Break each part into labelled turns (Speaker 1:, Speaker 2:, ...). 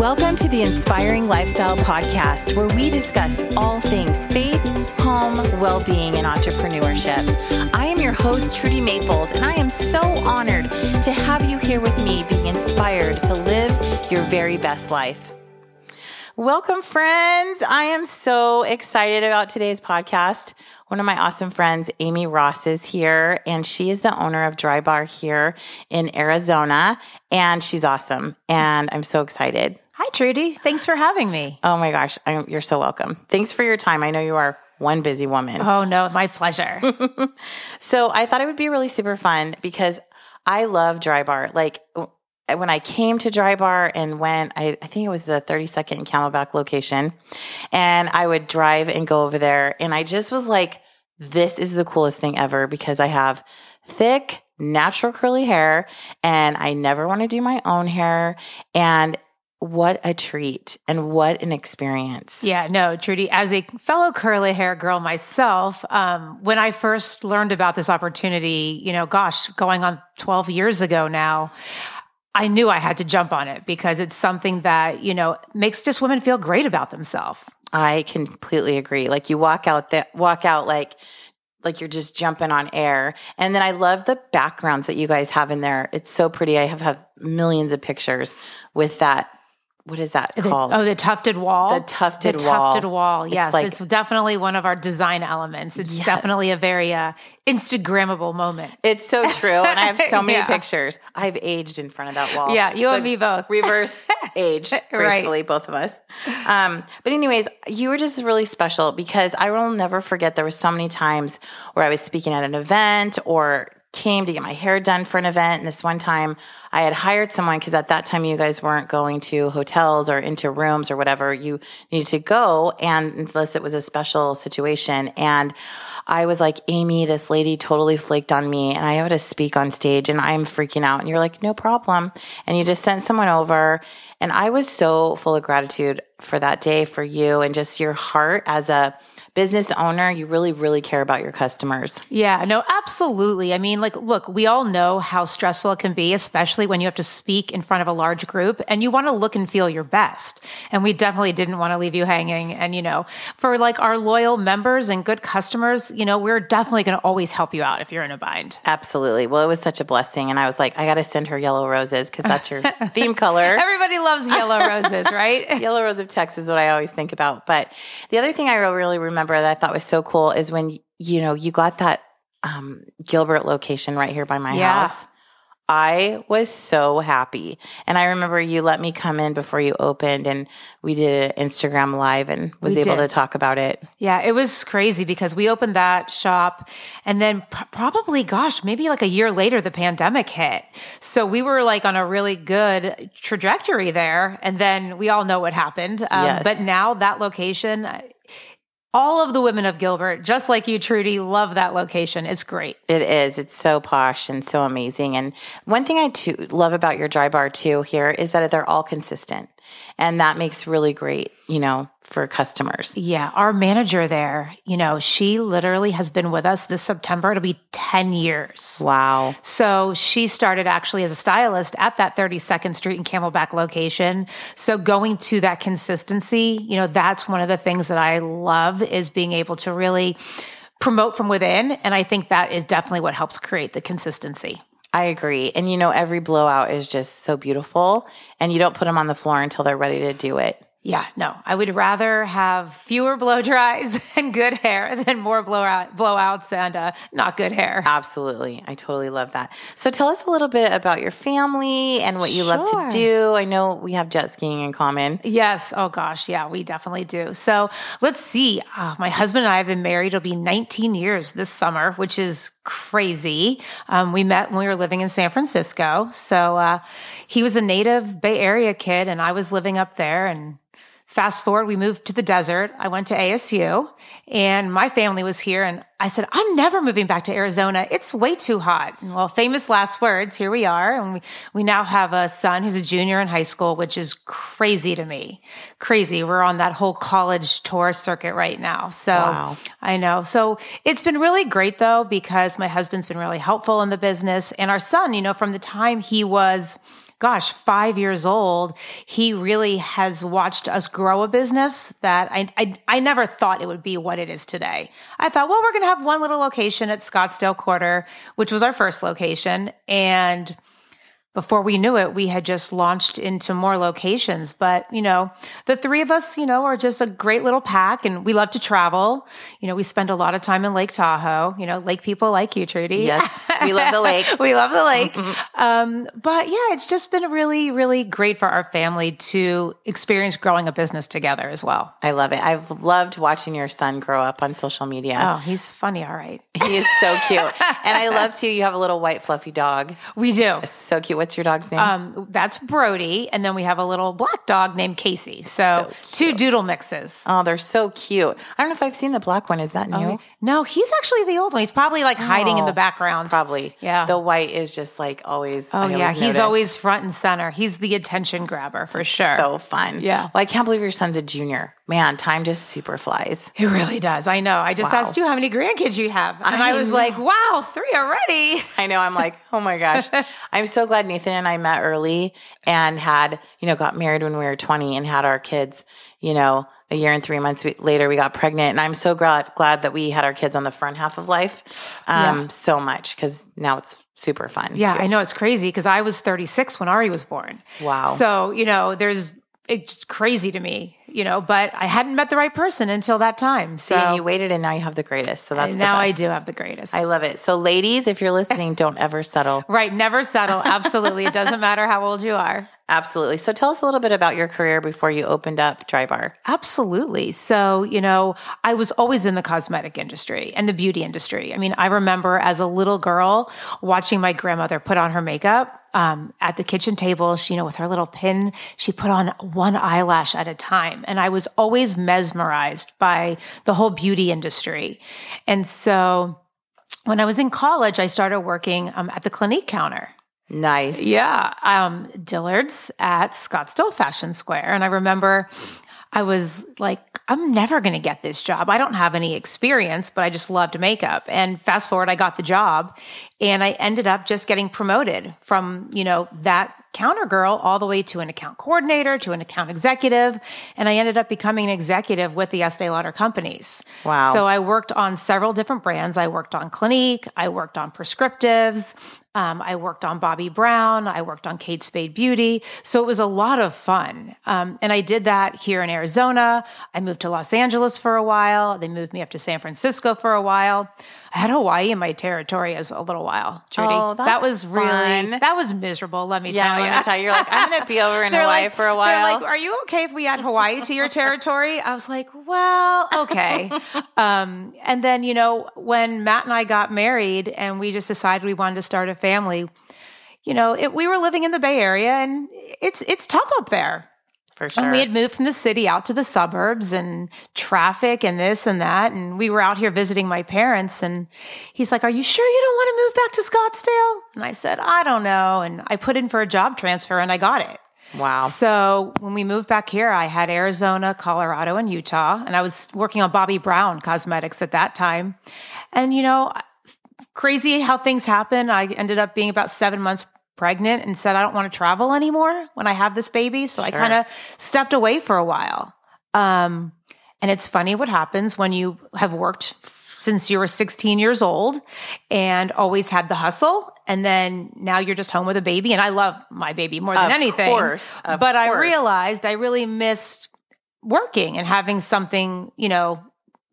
Speaker 1: Welcome to the Inspiring Lifestyle Podcast, where we discuss all things faith, home, well being, and entrepreneurship. I am your host, Trudy Maples, and I am so honored to have you here with me being inspired to live your very best life. Welcome, friends. I am so excited about today's podcast. One of my awesome friends, Amy Ross, is here, and she is the owner of Dry Bar here in Arizona, and she's awesome. And I'm so excited.
Speaker 2: Hi, Trudy. Thanks for having me.
Speaker 1: Oh my gosh, I'm, you're so welcome. Thanks for your time. I know you are one busy woman.
Speaker 2: Oh, no, my pleasure.
Speaker 1: so I thought it would be really super fun because I love Dry Bar. Like, when I came to Dry Bar and went, I, I think it was the 32nd and Camelback location, and I would drive and go over there, and I just was like, this is the coolest thing ever because I have thick, natural curly hair, and I never want to do my own hair. And what a treat and what an experience.
Speaker 2: Yeah, no, Trudy, as a fellow curly hair girl myself, um, when I first learned about this opportunity, you know, gosh, going on 12 years ago now, I knew I had to jump on it because it's something that, you know, makes just women feel great about themselves.
Speaker 1: I completely agree. Like you walk out that walk out like like you're just jumping on air. And then I love the backgrounds that you guys have in there. It's so pretty. I have have millions of pictures with that what is that
Speaker 2: the,
Speaker 1: called?
Speaker 2: Oh, the tufted wall.
Speaker 1: The tufted
Speaker 2: the
Speaker 1: wall.
Speaker 2: tufted wall. Yes, it's, like, it's, definitely one of our design elements. It's yes. definitely a very uh, Instagrammable moment.
Speaker 1: It's so true, and I have so many yeah. pictures. I've aged in front of that wall.
Speaker 2: Yeah, you and me both.
Speaker 1: Reverse aged gracefully, right. both of us. Um, but anyways, you were just really special because I will never forget. There were so many times where I was speaking at an event or came to get my hair done for an event. And this one time I had hired someone because at that time you guys weren't going to hotels or into rooms or whatever. You needed to go and unless it was a special situation. And I was like, Amy, this lady totally flaked on me and I had to speak on stage and I'm freaking out. And you're like, no problem. And you just sent someone over. And I was so full of gratitude for that day for you and just your heart as a business owner, you really, really care about your customers.
Speaker 2: Yeah, no, absolutely. I mean, like, look, we all know how stressful it can be, especially when you have to speak in front of a large group and you want to look and feel your best. And we definitely didn't want to leave you hanging. And, you know, for like our loyal members and good customers, you know, we're definitely going to always help you out if you're in a bind.
Speaker 1: Absolutely. Well, it was such a blessing. And I was like, I got to send her yellow roses because that's your theme color.
Speaker 2: Everybody loves yellow roses, right?
Speaker 1: yellow rose of Texas is what I always think about. But the other thing I really remember remember that I thought was so cool is when you know you got that um, Gilbert location right here by my yeah. house. I was so happy. And I remember you let me come in before you opened and we did an Instagram live and was we able did. to talk about it.
Speaker 2: Yeah, it was crazy because we opened that shop and then pr- probably, gosh, maybe like a year later, the pandemic hit. So we were like on a really good trajectory there. And then we all know what happened. Um, yes. But now that location, all of the women of Gilbert, just like you, Trudy, love that location. It's great.
Speaker 1: It is. It's so posh and so amazing. And one thing I too love about your dry bar too here is that they're all consistent. And that makes really great, you know, for customers.
Speaker 2: Yeah. Our manager there, you know, she literally has been with us this September. It'll be 10 years.
Speaker 1: Wow.
Speaker 2: So she started actually as a stylist at that 32nd Street and Camelback location. So going to that consistency, you know, that's one of the things that I love is being able to really promote from within. And I think that is definitely what helps create the consistency.
Speaker 1: I agree. And you know, every blowout is just so beautiful, and you don't put them on the floor until they're ready to do it.
Speaker 2: Yeah, no. I would rather have fewer blow dries and good hair than more blowout, blowouts and uh, not good hair.
Speaker 1: Absolutely. I totally love that. So tell us a little bit about your family and what you sure. love to do. I know we have jet skiing in common.
Speaker 2: Yes. Oh, gosh. Yeah, we definitely do. So let's see. Oh, my husband and I have been married. It'll be 19 years this summer, which is crazy. Um, we met when we were living in San Francisco. So uh, he was a native Bay Area kid, and I was living up there. And Fast forward, we moved to the desert. I went to ASU and my family was here. And I said, I'm never moving back to Arizona. It's way too hot. And well, famous last words. Here we are. And we, we now have a son who's a junior in high school, which is crazy to me. Crazy. We're on that whole college tour circuit right now. So wow. I know. So it's been really great though, because my husband's been really helpful in the business and our son, you know, from the time he was gosh, five years old, he really has watched us grow a business that I, I, I never thought it would be what it is today. I thought, well, we're going to have one little location at Scottsdale Quarter, which was our first location. And before we knew it, we had just launched into more locations. But, you know, the three of us, you know, are just a great little pack and we love to travel. You know, we spend a lot of time in Lake Tahoe, you know, lake people like you, Trudy.
Speaker 1: Yes. We love the lake.
Speaker 2: we love the lake. Um, but yeah, it's just been really, really great for our family to experience growing a business together as well.
Speaker 1: I love it. I've loved watching your son grow up on social media.
Speaker 2: Oh, he's funny. All right.
Speaker 1: He is so cute. and I love too, you have a little white fluffy dog.
Speaker 2: We do.
Speaker 1: It's so cute. What's your dog's name?
Speaker 2: Um, that's Brody, and then we have a little black dog named Casey. So, so two doodle mixes.
Speaker 1: Oh, they're so cute. I don't know if I've seen the black one. Is that new? Oh,
Speaker 2: no, he's actually the old one. He's probably like hiding oh, in the oh, background.
Speaker 1: Probably.
Speaker 2: Yeah.
Speaker 1: The white is just like always.
Speaker 2: Oh yeah,
Speaker 1: he's
Speaker 2: notice. always front and center. He's the attention grabber for sure.
Speaker 1: So fun.
Speaker 2: Yeah.
Speaker 1: Well, I can't believe your son's a junior man, time just super flies.
Speaker 2: It really does. I know. I just wow. asked you how many grandkids you have. And I, I was know. like, wow, three already.
Speaker 1: I know. I'm like, oh my gosh. I'm so glad Nathan and I met early and had, you know, got married when we were 20 and had our kids, you know, a year and three months later, we got pregnant. And I'm so glad, glad that we had our kids on the front half of life um, yeah. so much because now it's super fun.
Speaker 2: Yeah,
Speaker 1: too.
Speaker 2: I know. It's crazy because I was 36 when Ari was born.
Speaker 1: Wow.
Speaker 2: So, you know, there's, it's crazy to me you know, but I hadn't met the right person until that time. So
Speaker 1: See, you waited and now you have the greatest. So that's
Speaker 2: now
Speaker 1: I
Speaker 2: do have the greatest.
Speaker 1: I love it. So ladies, if you're listening, don't ever settle.
Speaker 2: right. Never settle. Absolutely. it doesn't matter how old you are.
Speaker 1: Absolutely. So tell us a little bit about your career before you opened up Drybar.
Speaker 2: Absolutely. So, you know, I was always in the cosmetic industry and the beauty industry. I mean, I remember as a little girl watching my grandmother put on her makeup um, at the kitchen table. She, you know, with her little pin, she put on one eyelash at a time. And I was always mesmerized by the whole beauty industry. And so when I was in college, I started working um, at the Clinique counter.
Speaker 1: Nice.
Speaker 2: Yeah. Um, Dillard's at Scottsdale Fashion Square. And I remember I was like, I'm never going to get this job. I don't have any experience, but I just loved makeup. And fast forward, I got the job and I ended up just getting promoted from, you know, that counter girl all the way to an account coordinator to an account executive. And I ended up becoming an executive with the Estee Lauder companies.
Speaker 1: Wow.
Speaker 2: So I worked on several different brands. I worked on Clinique. I worked on prescriptives. Um, I worked on Bobbi Brown. I worked on Kate Spade Beauty. So it was a lot of fun. Um, and I did that here in Arizona. I moved to Los Angeles for a while. They moved me up to San Francisco for a while. I had Hawaii in my territory as a little while, Trudy.
Speaker 1: Oh,
Speaker 2: that was
Speaker 1: fun.
Speaker 2: really that was miserable. Let me
Speaker 1: yeah,
Speaker 2: tell
Speaker 1: you. Let me tell you. You're like, I'm going to be over in Hawaii
Speaker 2: like,
Speaker 1: for a while.
Speaker 2: like, are you okay if we add Hawaii to your territory? I was like, well, okay. um, and then you know when Matt and I got married and we just decided we wanted to start a family. You know, it, we were living in the Bay Area, and it's it's tough up there.
Speaker 1: For sure.
Speaker 2: And we had moved from the city out to the suburbs and traffic and this and that. And we were out here visiting my parents. And he's like, Are you sure you don't want to move back to Scottsdale? And I said, I don't know. And I put in for a job transfer and I got it.
Speaker 1: Wow.
Speaker 2: So when we moved back here, I had Arizona, Colorado, and Utah. And I was working on Bobbi Brown Cosmetics at that time. And, you know, crazy how things happen. I ended up being about seven months pregnant and said, I don't want to travel anymore when I have this baby. So sure. I kind of stepped away for a while. Um, and it's funny what happens when you have worked since you were 16 years old and always had the hustle. And then now you're just home with a baby. And I love my baby more than
Speaker 1: of
Speaker 2: anything.
Speaker 1: Course,
Speaker 2: but
Speaker 1: course.
Speaker 2: I realized I really missed working and having something, you know,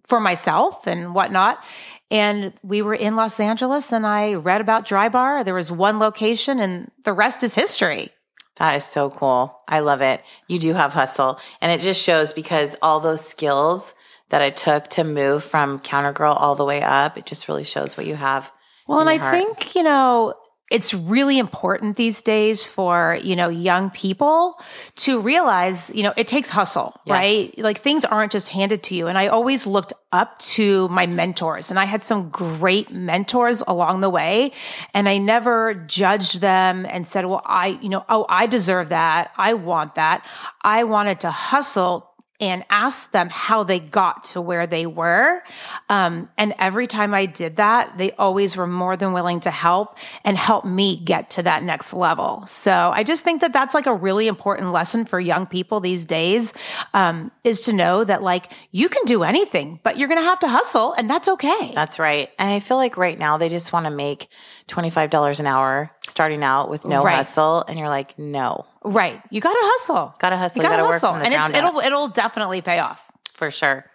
Speaker 2: for myself and whatnot. And we were in Los Angeles and I read about Dry Bar. There was one location and the rest is history.
Speaker 1: That is so cool. I love it. You do have hustle. And it just shows because all those skills that it took to move from counter girl all the way up, it just really shows what you have.
Speaker 2: Well, and I
Speaker 1: heart.
Speaker 2: think, you know, it's really important these days for you know young people to realize you know it takes hustle yes. right? Like things aren't just handed to you. And i always looked up to my mentors and i had some great mentors along the way and i never judged them and said well i you know oh i deserve that. I want that. I wanted to hustle and ask them how they got to where they were. Um, and every time I did that, they always were more than willing to help and help me get to that next level. So I just think that that's like a really important lesson for young people these days, um, is to know that like you can do anything, but you're going to have to hustle and that's okay.
Speaker 1: That's right. And I feel like right now they just want to make $25 an hour starting out with no right. hustle. And you're like, no.
Speaker 2: Right. You got to hustle.
Speaker 1: Got to hustle. You got to hustle. and
Speaker 2: it'll, it'll definitely pay off
Speaker 1: for sure.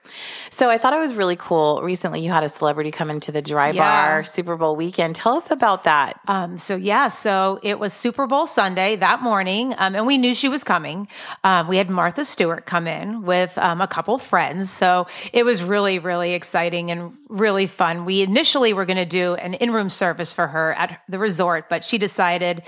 Speaker 1: So I thought it was really cool. Recently, you had a celebrity come into the dry yeah. bar Super Bowl weekend. Tell us about that.
Speaker 2: Um, so yeah, so it was Super Bowl Sunday that morning, um, and we knew she was coming. Um, we had Martha Stewart come in with um, a couple friends, so it was really, really exciting and really fun. We initially were going to do an in-room service for her at the resort, but she decided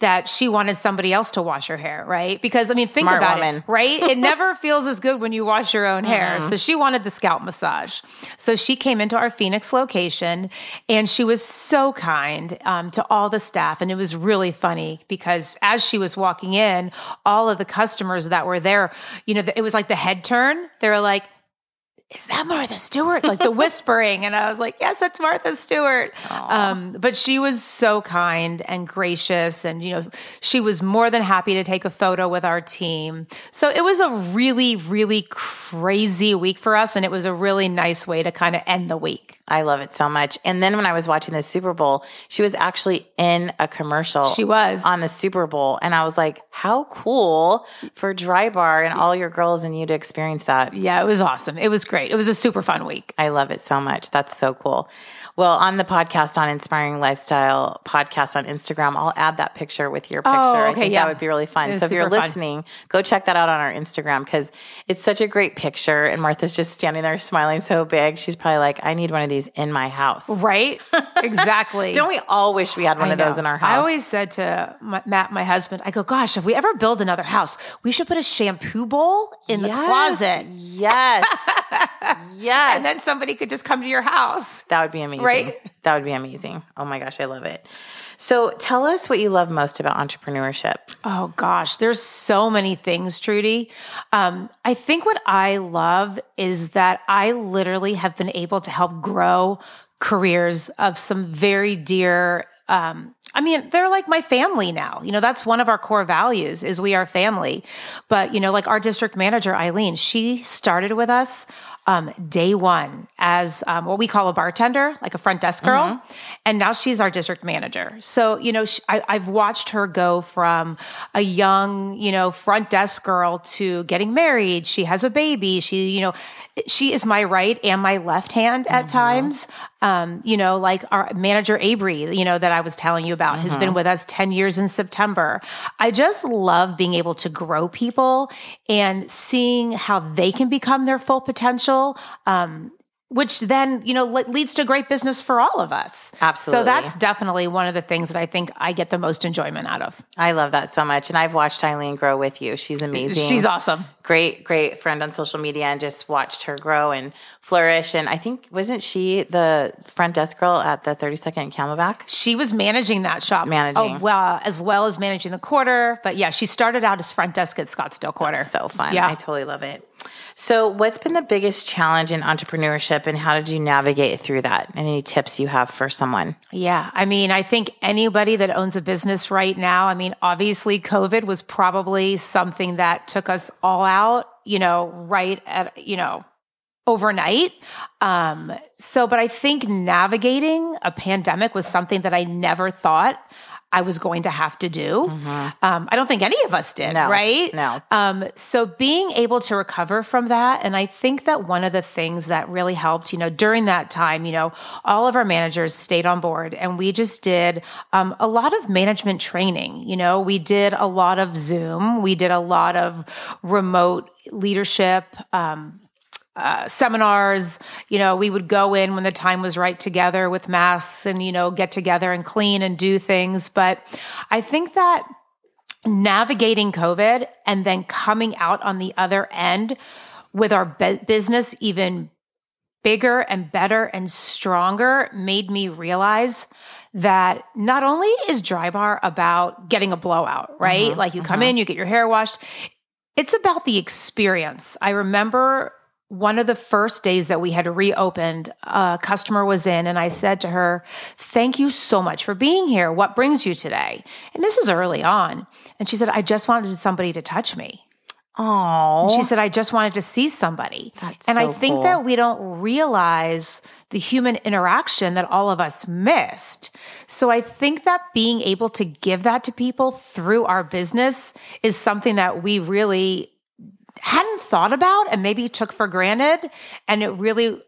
Speaker 2: that she wanted somebody else to wash her hair, right? Because I mean, think
Speaker 1: Smart
Speaker 2: about
Speaker 1: woman.
Speaker 2: it, right? It never feels as good when you wash your own hair. Mm-hmm. So she wanted the scalp massage. So she came into our Phoenix location and she was so kind um, to all the staff. And it was really funny because as she was walking in, all of the customers that were there, you know, it was like the head turn. They were like, is that Martha Stewart? Like the whispering. and I was like, yes, it's Martha Stewart. Um, but she was so kind and gracious. And, you know, she was more than happy to take a photo with our team. So it was a really, really crazy week for us. And it was a really nice way to kind of end the week.
Speaker 1: I love it so much. And then when I was watching the Super Bowl, she was actually in a commercial.
Speaker 2: She was
Speaker 1: on the Super Bowl. And I was like, how cool for Dry Bar and all your girls and you to experience that.
Speaker 2: Yeah, it was awesome. It was great. It was a super fun week.
Speaker 1: I love it so much. That's so cool. Well, on the podcast on Inspiring Lifestyle podcast on Instagram, I'll add that picture with your oh, picture. Oh, okay, I think yeah. that would be really fun. So if you're listening, fun. go check that out on our Instagram because it's such a great picture. And Martha's just standing there smiling so big. She's probably like, I need one of these in my house.
Speaker 2: Right? Exactly.
Speaker 1: Don't we all wish we had one I of know. those in our house? I
Speaker 2: always said to my, Matt, my husband, I go, gosh, if we ever build another house, we should put a shampoo bowl in yes. the closet.
Speaker 1: Yes. yes.
Speaker 2: And then somebody could just come to your house.
Speaker 1: That would be amazing. Right? That would be amazing. Oh my gosh, I love it. So tell us what you love most about entrepreneurship.
Speaker 2: Oh gosh, there's so many things, Trudy. Um, I think what I love is that I literally have been able to help grow careers of some very dear um, I mean, they're like my family now. You know, that's one of our core values is we are family. But, you know, like our district manager, Eileen, she started with us um, day one as um, what we call a bartender, like a front desk girl. Mm-hmm. And now she's our district manager. So, you know, she, I, I've watched her go from a young, you know, front desk girl to getting married. She has a baby. She, you know, she is my right and my left hand at mm-hmm. times. Um, you know, like our manager Abri, you know, that I was telling you about, mm-hmm. has been mm-hmm. with us 10 years in September. I just love being able to grow people and seeing how they can become their full potential. Um, which then you know leads to great business for all of us.
Speaker 1: Absolutely.
Speaker 2: so that's definitely one of the things that i think i get the most enjoyment out of.
Speaker 1: I love that so much and i've watched eileen grow with you. She's amazing.
Speaker 2: She's awesome.
Speaker 1: Great great friend on social media and just watched her grow and flourish and i think wasn't she the front desk girl at the 32nd camelback?
Speaker 2: She was managing that shop.
Speaker 1: Managing.
Speaker 2: Oh, well as well as managing the quarter but yeah she started out as front desk at scottsdale quarter.
Speaker 1: That's so fun. Yeah. I totally love it so, what's been the biggest challenge in entrepreneurship and how did you navigate through that? Any tips you have for someone?
Speaker 2: Yeah, I mean, I think anybody that owns a business right now, I mean, obviously, COVID was probably something that took us all out, you know, right at, you know, overnight. Um, so, but I think navigating a pandemic was something that I never thought I was going to have to do. Mm-hmm. Um, I don't think any of us did,
Speaker 1: no,
Speaker 2: right?
Speaker 1: No.
Speaker 2: Um, so being able to recover from that, and I think that one of the things that really helped, you know, during that time, you know, all of our managers stayed on board, and we just did um, a lot of management training. You know, we did a lot of Zoom, we did a lot of remote leadership. Um, uh, seminars. You know, we would go in when the time was right together with masks and, you know, get together and clean and do things. But I think that navigating COVID and then coming out on the other end with our be- business even bigger and better and stronger made me realize that not only is dry bar about getting a blowout, right? Mm-hmm, like you come mm-hmm. in, you get your hair washed it's about the experience. I remember one of the first days that we had reopened, a customer was in and I said to her, thank you so much for being here. What brings you today? And this is early on. And she said, I just wanted somebody to touch me.
Speaker 1: Oh.
Speaker 2: She said, I just wanted to see somebody.
Speaker 1: That's
Speaker 2: and
Speaker 1: so
Speaker 2: I think
Speaker 1: cool.
Speaker 2: that we don't realize the human interaction that all of us missed. So I think that being able to give that to people through our business is something that we really hadn't thought about and maybe took for granted. And it really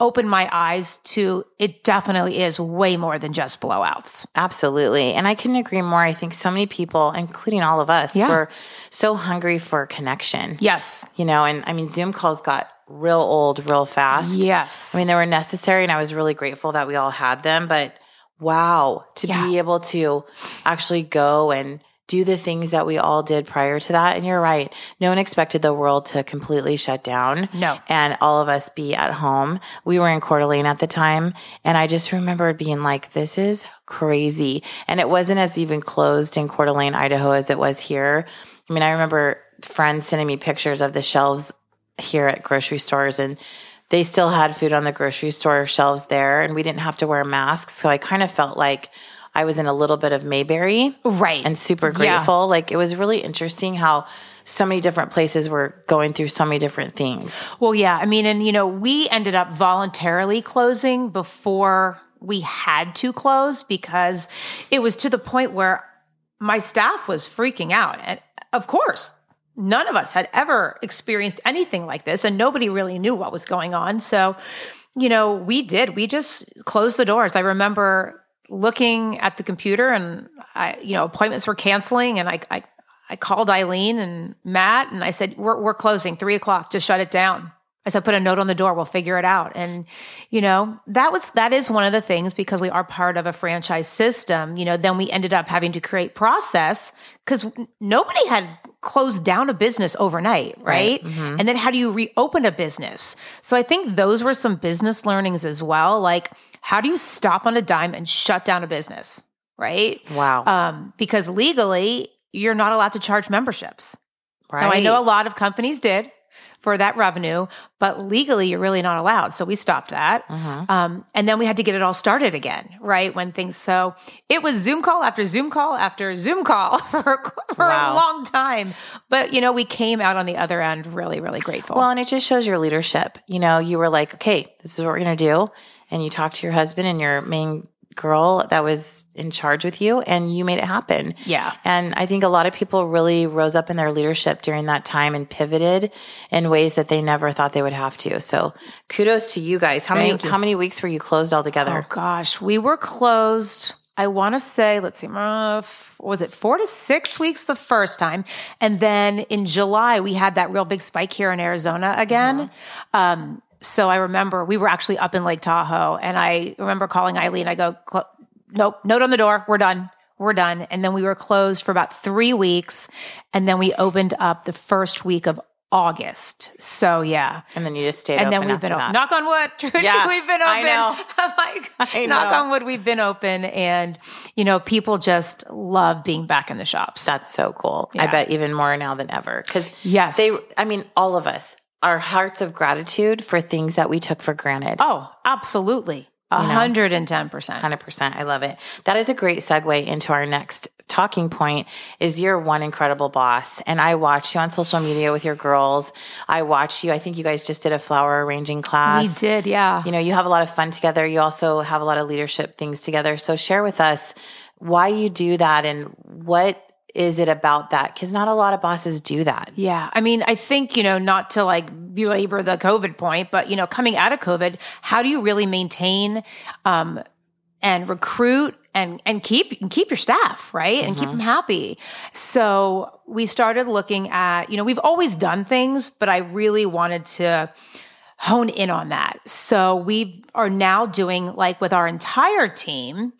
Speaker 2: opened my eyes to it definitely is way more than just blowouts.
Speaker 1: Absolutely. And I couldn't agree more. I think so many people, including all of us,
Speaker 2: Yeah.
Speaker 1: were so hungry for connection.
Speaker 2: Yes.
Speaker 1: You know, and I mean, Zoom calls got real old real fast.
Speaker 2: Yes.
Speaker 1: I mean, they were necessary and I was really grateful that we all had them, but wow, to
Speaker 2: Yeah.
Speaker 1: be able to actually go and do the things that we all did prior to that. And you're right. No one expected the world to completely shut down.
Speaker 2: No.
Speaker 1: And all of us be at home. We were in Coeur d'Alene at the time. And I just remember being like, this is crazy. And it wasn't as even closed in Coeur d'Alene, Idaho as it was here. I mean, I remember friends sending me pictures of the shelves here at grocery stores and they still had food on the grocery store shelves there and we didn't have to wear masks. So I kind of felt like I was in a little bit of Mayberry
Speaker 2: right.
Speaker 1: and super
Speaker 2: Yeah.
Speaker 1: grateful. Like it was really interesting how so many different places were going through so many different things.
Speaker 2: Well, yeah. I mean, and you know, we ended up voluntarily closing before we had to close because it was to the point where my staff was freaking out. And of course, none of us had ever experienced anything like this, and nobody really knew what was going on. So, you know, we did. We just closed the doors. I remember looking at the computer and I, you know, appointments were canceling and I, I, I called Eileen and Matt and I said, we're, we're closing three o'clock, just shut it down. I said, put a note on the door. We'll figure it out. And, you know, that was, that is one of the things because we are part of a franchise system, you know, then we ended up having to create process because nobody had closed down a business overnight. Right. Mm-hmm. And then how do you reopen a business? So I think those were some business learnings as well. Like, how do you stop on a dime and shut down a business? Right.
Speaker 1: Wow.
Speaker 2: Um, because legally, you're not allowed to charge memberships.
Speaker 1: right.
Speaker 2: Now, I know a lot of companies did for that revenue, but legally, you're really not allowed. So we stopped that.
Speaker 1: Mm-hmm.
Speaker 2: Um, and then we had to get it all started again, right? When things, so it was Zoom call after Zoom call after Zoom call for, for
Speaker 1: Wow.
Speaker 2: a long time. But, you know, we came out on the other end really, really grateful.
Speaker 1: Well, and it just shows your leadership. You know, you were like, okay, this is what we're going to do. And you talked to your husband and your main girl that was in charge with you and you made it happen.
Speaker 2: Yeah.
Speaker 1: And I think a lot of people really rose up in their leadership during that time and pivoted in ways that they never thought they would have to. So kudos to you guys. How
Speaker 2: Thank
Speaker 1: many
Speaker 2: you.
Speaker 1: how many weeks were you closed altogether?
Speaker 2: Oh gosh, we were closed. I want to say, let's see, uh, was it four to six weeks the first time, and then in July we had that real big spike here in Arizona again. Um, so I remember we were actually up in Lake Tahoe, and I remember calling Eileen. I go, nope, note on the door, we're done. We're done. And then we were closed for about three weeks. And then we opened up the first week of August. So yeah.
Speaker 1: And then you just stayed
Speaker 2: And then we've been open. Knock on wood. Trudy,
Speaker 1: Yeah,
Speaker 2: we've been open.
Speaker 1: I know.
Speaker 2: I'm like,
Speaker 1: I
Speaker 2: knock on wood, we've been open. And, you know, people just love being back in the shops.
Speaker 1: That's so cool. I bet even more now than ever. Because
Speaker 2: Yes.
Speaker 1: they, I mean, all of us, our hearts of gratitude for things that we took for granted.
Speaker 2: oh, absolutely. A hundred and ten percent.
Speaker 1: 100%. I love it. That is a great segue into our next talking point is you're one incredible boss. And I watch you on social media with your girls. I watch you. I think you guys just did a flower arranging class.
Speaker 2: We did, yeah.
Speaker 1: You know, you have a lot of fun together. You also have a lot of leadership things together. So share with us why you do that and what is it about that? Because not a lot of bosses do that.
Speaker 2: Yeah. I mean, I think, you know, not to like belabor the COVID point, but, you know, coming out of COVID, how do you really maintain um, and recruit and, and keep and keep your staff, right? And keep them happy. So we started looking at, you know, we've always done things, but I really wanted to hone in on that. So we are now doing like with our entire team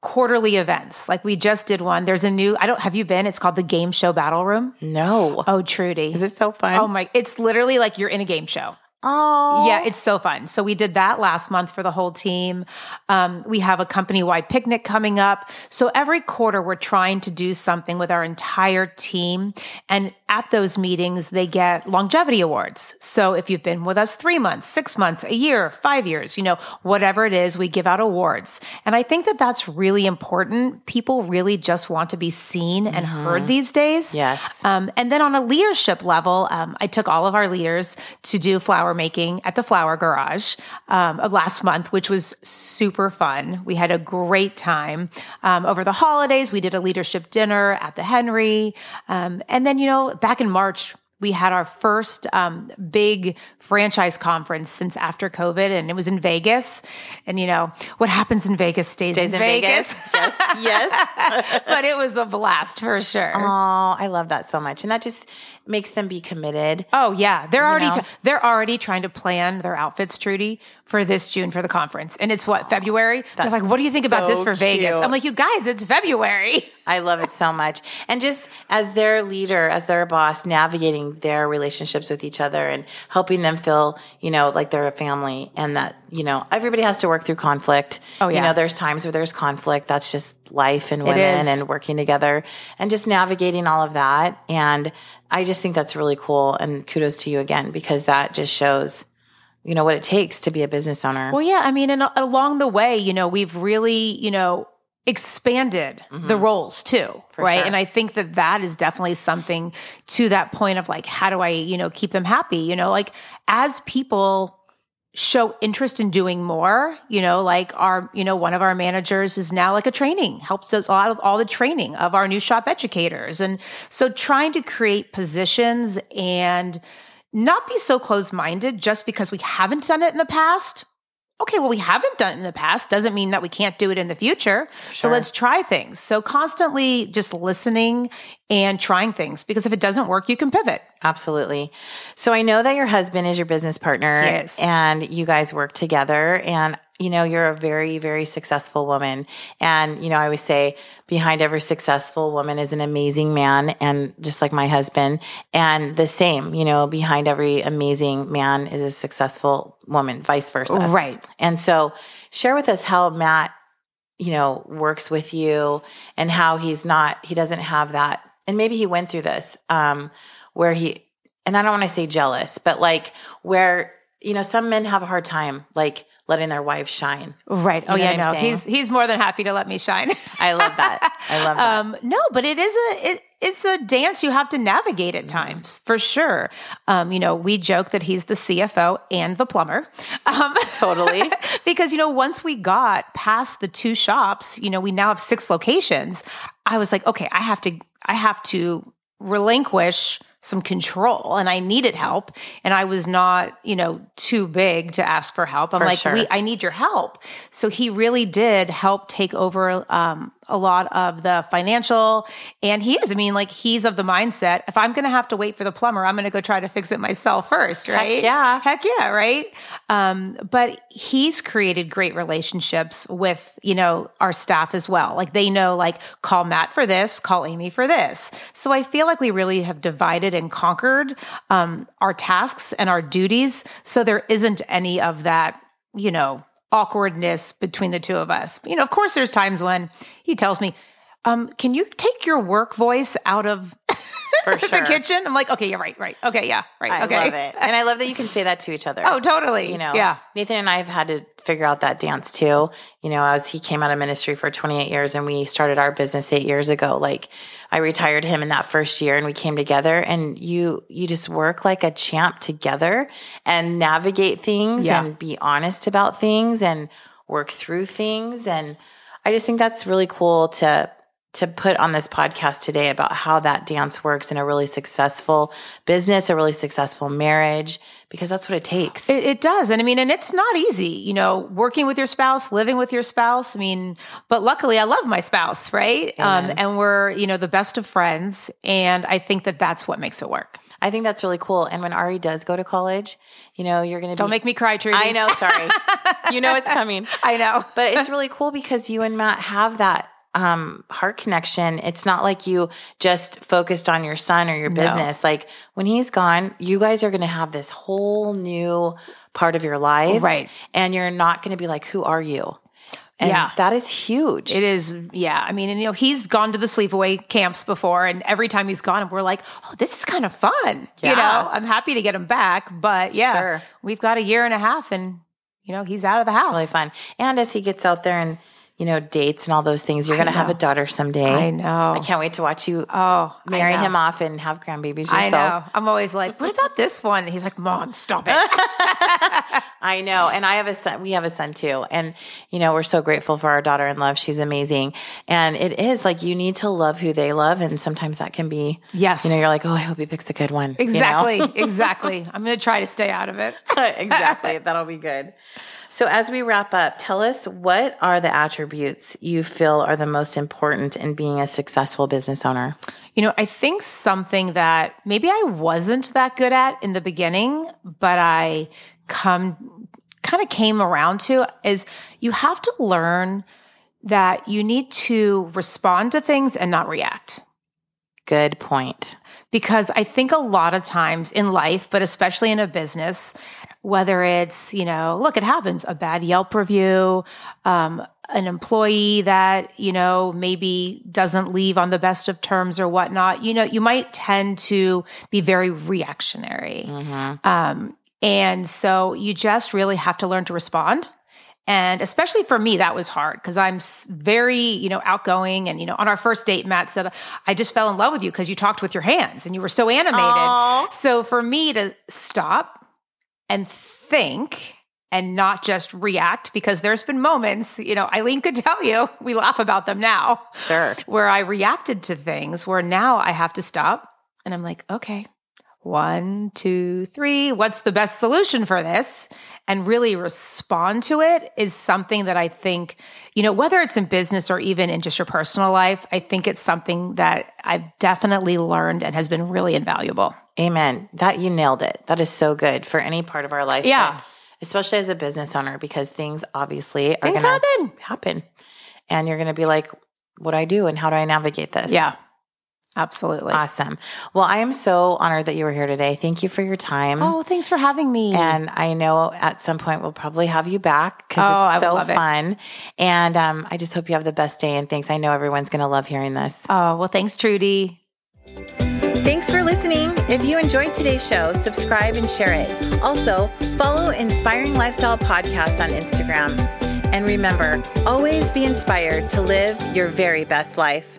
Speaker 2: quarterly events. Like we just did one. There's a new, I don't, have you been? It's called the Game Show Battle Room.
Speaker 1: No.
Speaker 2: Oh, Trudy.
Speaker 1: Is it so fun?
Speaker 2: Oh my, it's literally like you're in a game show.
Speaker 1: Oh,
Speaker 2: yeah, it's so fun. So we did that last month for the whole team. Um, we have a company wide picnic coming up. So every quarter, we're trying to do something with our entire team. And at those meetings, they get longevity awards. So if you've been with us three months, six months, a year, five years, you know, whatever it is, we give out awards. And I think that that's really important. People really just want to be seen and mm-hmm. heard these days.
Speaker 1: Yes.
Speaker 2: Um, and then on a leadership level, um, I took all of our leaders to do flower flower making at the Flower Garage um, of last month, which was super fun. We had a great time. Um, over the holidays, we did a leadership dinner at the Henry. Um, and then, you know, back in March, we had our first um, big franchise conference since after COVID, and it was in Vegas. And you know what happens in Vegas stays,
Speaker 1: stays
Speaker 2: in,
Speaker 1: in, Vegas. Vegas. yes,
Speaker 2: yes. but it was a blast for sure.
Speaker 1: Oh, I love that so much, and that just makes them be committed.
Speaker 2: Oh yeah, they're already t- they're already trying to plan their outfits, Trudy, for this June for the conference, and it's what February. They're like, "What do you think so about this for cute. Vegas?" I'm like, "You guys, it's February."
Speaker 1: I love it so much, and just as their leader, as their boss, navigating their relationships with each other and helping them feel, you know, like they're a family, and that you know everybody has to work through conflict.
Speaker 2: Oh yeah,
Speaker 1: you know, there's times where there's conflict. That's just life and women and working together, and just navigating all of that and I just think that's really cool. And kudos to you again, because that just shows, you know, what it takes to be a business owner.
Speaker 2: Well, yeah. I mean, and along the way, you know, we've really, you know, expanded mm-hmm. the roles too For right sure. and i think that that is definitely something to that point of like how do i you know keep them happy you know like as people show interest in doing more you know like our you know one of our managers is now like a training helps us all of all the training of our new shop educators and so trying to create positions and not be so closed minded just because we haven't done it in the past okay, well, we haven't done it in the past doesn't mean that we can't do it in the future. Sure. So let's try things. So constantly just listening and trying things because if it doesn't work, you can pivot.
Speaker 1: Absolutely. So I know that your husband is your business partner
Speaker 2: yes.
Speaker 1: and you guys work together and you know, you're a very, very successful woman. And, you know, I always say behind every successful woman is an amazing man. And just like my husband and the same, you know, behind every amazing man is a successful woman, vice versa.
Speaker 2: Right.
Speaker 1: And so share with us how Matt, you know, works with you and how he's not, he doesn't have that. And maybe he went through this, um, where he, and I don't want to say jealous, but like where, you know, some men have a hard time, like, letting their wives shine.
Speaker 2: Right. You oh yeah, no. He's he's more than happy to let me shine.
Speaker 1: I love that. I love that. Um,
Speaker 2: no, but it is a it, it's a dance you have to navigate at times for sure. Um, you know, we joke that he's the CFO and the plumber. Um,
Speaker 1: totally.
Speaker 2: because, you know, once we got past the two shops, you know, we now have six locations. I was like, okay, I have to, I have to relinquish some control and I needed help and I was not, you know, too big to ask for help. I'm for like, sure. I need your help. So he really did help take over um, a lot of the financial and he is i mean like he's of the mindset if i'm gonna have to wait for the plumber i'm gonna go try to fix it myself first right?
Speaker 1: heck yeah.
Speaker 2: Heck yeah right? Um, but he's created great relationships with you know our staff as well. Like they know like call matt for this call amy for this. So i feel like we really have divided and conquered um, our tasks and our duties so there isn't any of that you know awkwardness between the two of us. You know, of course, there's times when he tells me, um, "Can you take your work voice out of For sure. the kitchen?" I'm like, "Okay, yeah, right, right, okay, yeah, right, I
Speaker 1: okay." I love it, and I love that you can say that to each other.
Speaker 2: Oh, totally.
Speaker 1: You know,
Speaker 2: yeah.
Speaker 1: Nathan and I have had to figure out that dance too. You know, as he came out of ministry for 28 years, and we started our business eight years ago. Like, I retired him in that first year, and we came together, and you you just work like a champ together and navigate things yeah. and be honest about things and work through things and I just think that's really cool to to put on this podcast today about how that dance works in a really successful business, a really successful marriage, because that's what it takes.
Speaker 2: It, it, does. And I mean, and it's not easy, you know, working with your spouse, living with your spouse. I mean, but luckily I love my spouse, right? Um, and we're, you know, the best of friends. And I think that that's what makes it work.
Speaker 1: I think that's really cool. And when Ari does go to college, you know, you're going to
Speaker 2: don't
Speaker 1: be,
Speaker 2: make me cry, Trudy.
Speaker 1: I know. Sorry, you know it's coming.
Speaker 2: I know,
Speaker 1: but it's really cool because you and Matt have that um, heart connection. It's not like you just focused on your son or your
Speaker 2: No.
Speaker 1: business. Like when he's gone, you guys are going to have this whole new part of your lives.
Speaker 2: Right.
Speaker 1: And you're not going to be like, who are you? And
Speaker 2: Yeah.
Speaker 1: that is huge.
Speaker 2: It is, yeah. I mean, and you know, he's gone to the sleepaway camps before, and every time he's gone, we're like, oh, this is kind of fun.
Speaker 1: Yeah.
Speaker 2: You know, I'm happy to get him back, but yeah,
Speaker 1: Sure.
Speaker 2: we've got a year and a half, and you know, he's out of the house.
Speaker 1: really fun. And as he gets out there and, you know, dates and all those things, you're going to have a daughter someday.
Speaker 2: I know.
Speaker 1: I can't wait to watch you
Speaker 2: Oh,
Speaker 1: marry him off and have grandbabies
Speaker 2: I
Speaker 1: yourself.
Speaker 2: know. I'm always like, what about this one? And he's like, Mom, stop it.
Speaker 1: I know. And I have a son, we have a son too. And, you know, we're so grateful for our daughter in love. She's amazing. And it is like you need to love who they love. And sometimes that can be,
Speaker 2: yes.
Speaker 1: you know, you're like, oh, I hope he picks a good one. you know?
Speaker 2: exactly. exactly. I'm going to try to stay out of it.
Speaker 1: exactly. That'll be good. So, as we wrap up, tell us what are the attributes you feel are the most important in being a successful business owner?
Speaker 2: You know, I think something that maybe I wasn't that good at in the beginning, but I come kind of came around to is you have to learn that you need to respond to things and not react.
Speaker 1: Good point.
Speaker 2: Because I think a lot of times in life, but especially in a business, whether it's, you know, look, it happens, a bad Yelp review, um, an employee that, you know, maybe doesn't leave on the best of terms or whatnot, you know, you might tend to be very reactionary. Um, and so you just really have to learn to respond. And especially for me, that was hard because I'm very, you know, outgoing. And, you know, on our first date, Matt said, I just fell in love with you because you talked with your hands and you were so animated.
Speaker 1: Aw.
Speaker 2: So for me to stop and think and not just react, because there's been moments, you know, Eileen could tell you, we laugh about them now,
Speaker 1: Sure.
Speaker 2: where I reacted to things where now I have to stop and I'm like, okay, one, two, three, what's the best solution for this? And really respond to it is something that I think, you know, whether it's in business or even in just your personal life, I think it's something that I've definitely learned and has been really invaluable.
Speaker 1: Amen. That you nailed it. That is so good for any part of our life.
Speaker 2: Yeah.
Speaker 1: especially as a business owner, because things obviously are
Speaker 2: Things
Speaker 1: gonna
Speaker 2: happen.
Speaker 1: happen. And you're going to be like, what do I do and how do I navigate this?
Speaker 2: Yeah, absolutely.
Speaker 1: Awesome. Well, I am so honored that you were here today. Thank you for your time.
Speaker 2: oh, thanks for having me.
Speaker 1: And I know at some point we'll probably have you back because
Speaker 2: Oh,
Speaker 1: it's
Speaker 2: would
Speaker 1: so
Speaker 2: love it.
Speaker 1: fun. And um, I just hope you have the best day. And thanks. I know everyone's going to love hearing this.
Speaker 2: oh, well, thanks, Trudy.
Speaker 1: Thanks for listening. If you enjoyed today's show, subscribe and share it. Also, follow Inspiring Lifestyle Podcast on Instagram. And remember, always be inspired to live your very best life.